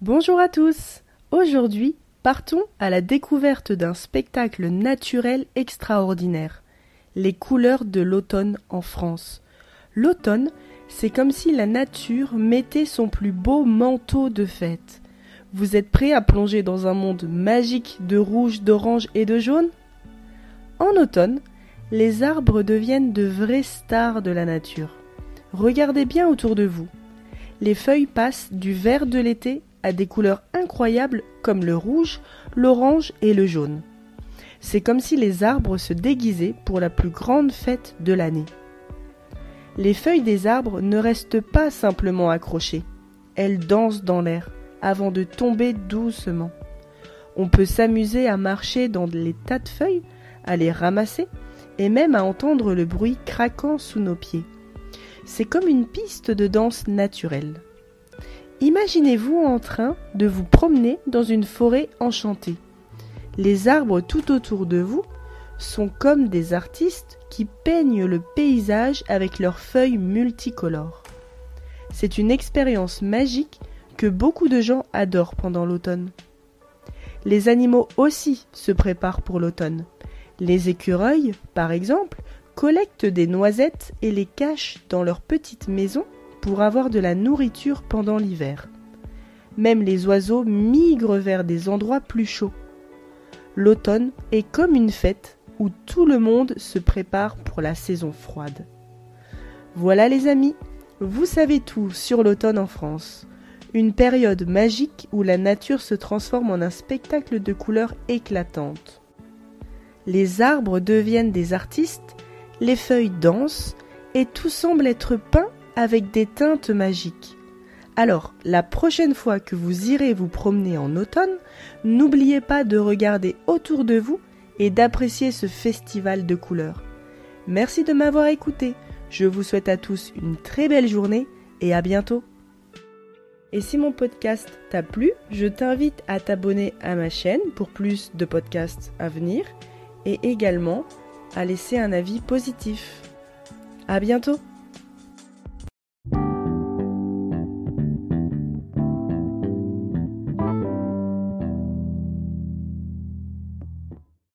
Bonjour à tous. Aujourd'hui, partons à la découverte d'un spectacle naturel extraordinaire. Les couleurs de l'automne en France. L'automne, c'est comme si la nature mettait son plus beau manteau de fête. Vous êtes prêts à plonger dans un monde magique de rouge, d'orange et de jaune? En automne, les arbres deviennent de vraies stars de la nature. Regardez bien autour de vous. Les feuilles passent du vert de l'été à des couleurs incroyables comme le rouge, l'orange et le jaune. C'est comme si les arbres se déguisaient pour la plus grande fête de l'année. Les feuilles des arbres ne restent pas simplement accrochées, elles dansent dans l'air avant de tomber doucement. On peut s'amuser à marcher dans les tas de feuilles, à les ramasser et même à entendre le bruit craquant sous nos pieds. C'est comme une piste de danse naturelle. Imaginez-vous en train de vous promener dans une forêt enchantée. Les arbres tout autour de vous sont comme des artistes qui peignent le paysage avec leurs feuilles multicolores. C'est une expérience magique que beaucoup de gens adorent pendant l'automne. Les animaux aussi se préparent pour l'automne. Les écureuils, par exemple, collectent des noisettes et les cachent dans leur petite maison avoir de la nourriture pendant l'hiver. Même les oiseaux migrent vers des endroits plus chauds. L'automne est comme une fête où tout le monde se prépare pour la saison froide. Voilà les amis, vous savez tout sur l'automne en France. Une période magique où la nature se transforme en un spectacle de couleurs éclatantes. Les arbres deviennent des artistes, les feuilles dansent, et tout semble être peint avec des teintes magiques. Alors, la prochaine fois que vous irez vous promener en automne, n'oubliez pas de regarder autour de vous et d'apprécier ce festival de couleurs. Merci de m'avoir écouté. Je vous souhaite à tous une très belle journée et à bientôt. Et si mon podcast t'a plu, je t'invite à t'abonner à ma chaîne pour plus de podcasts à venir et également à laisser un avis positif. À bientôt!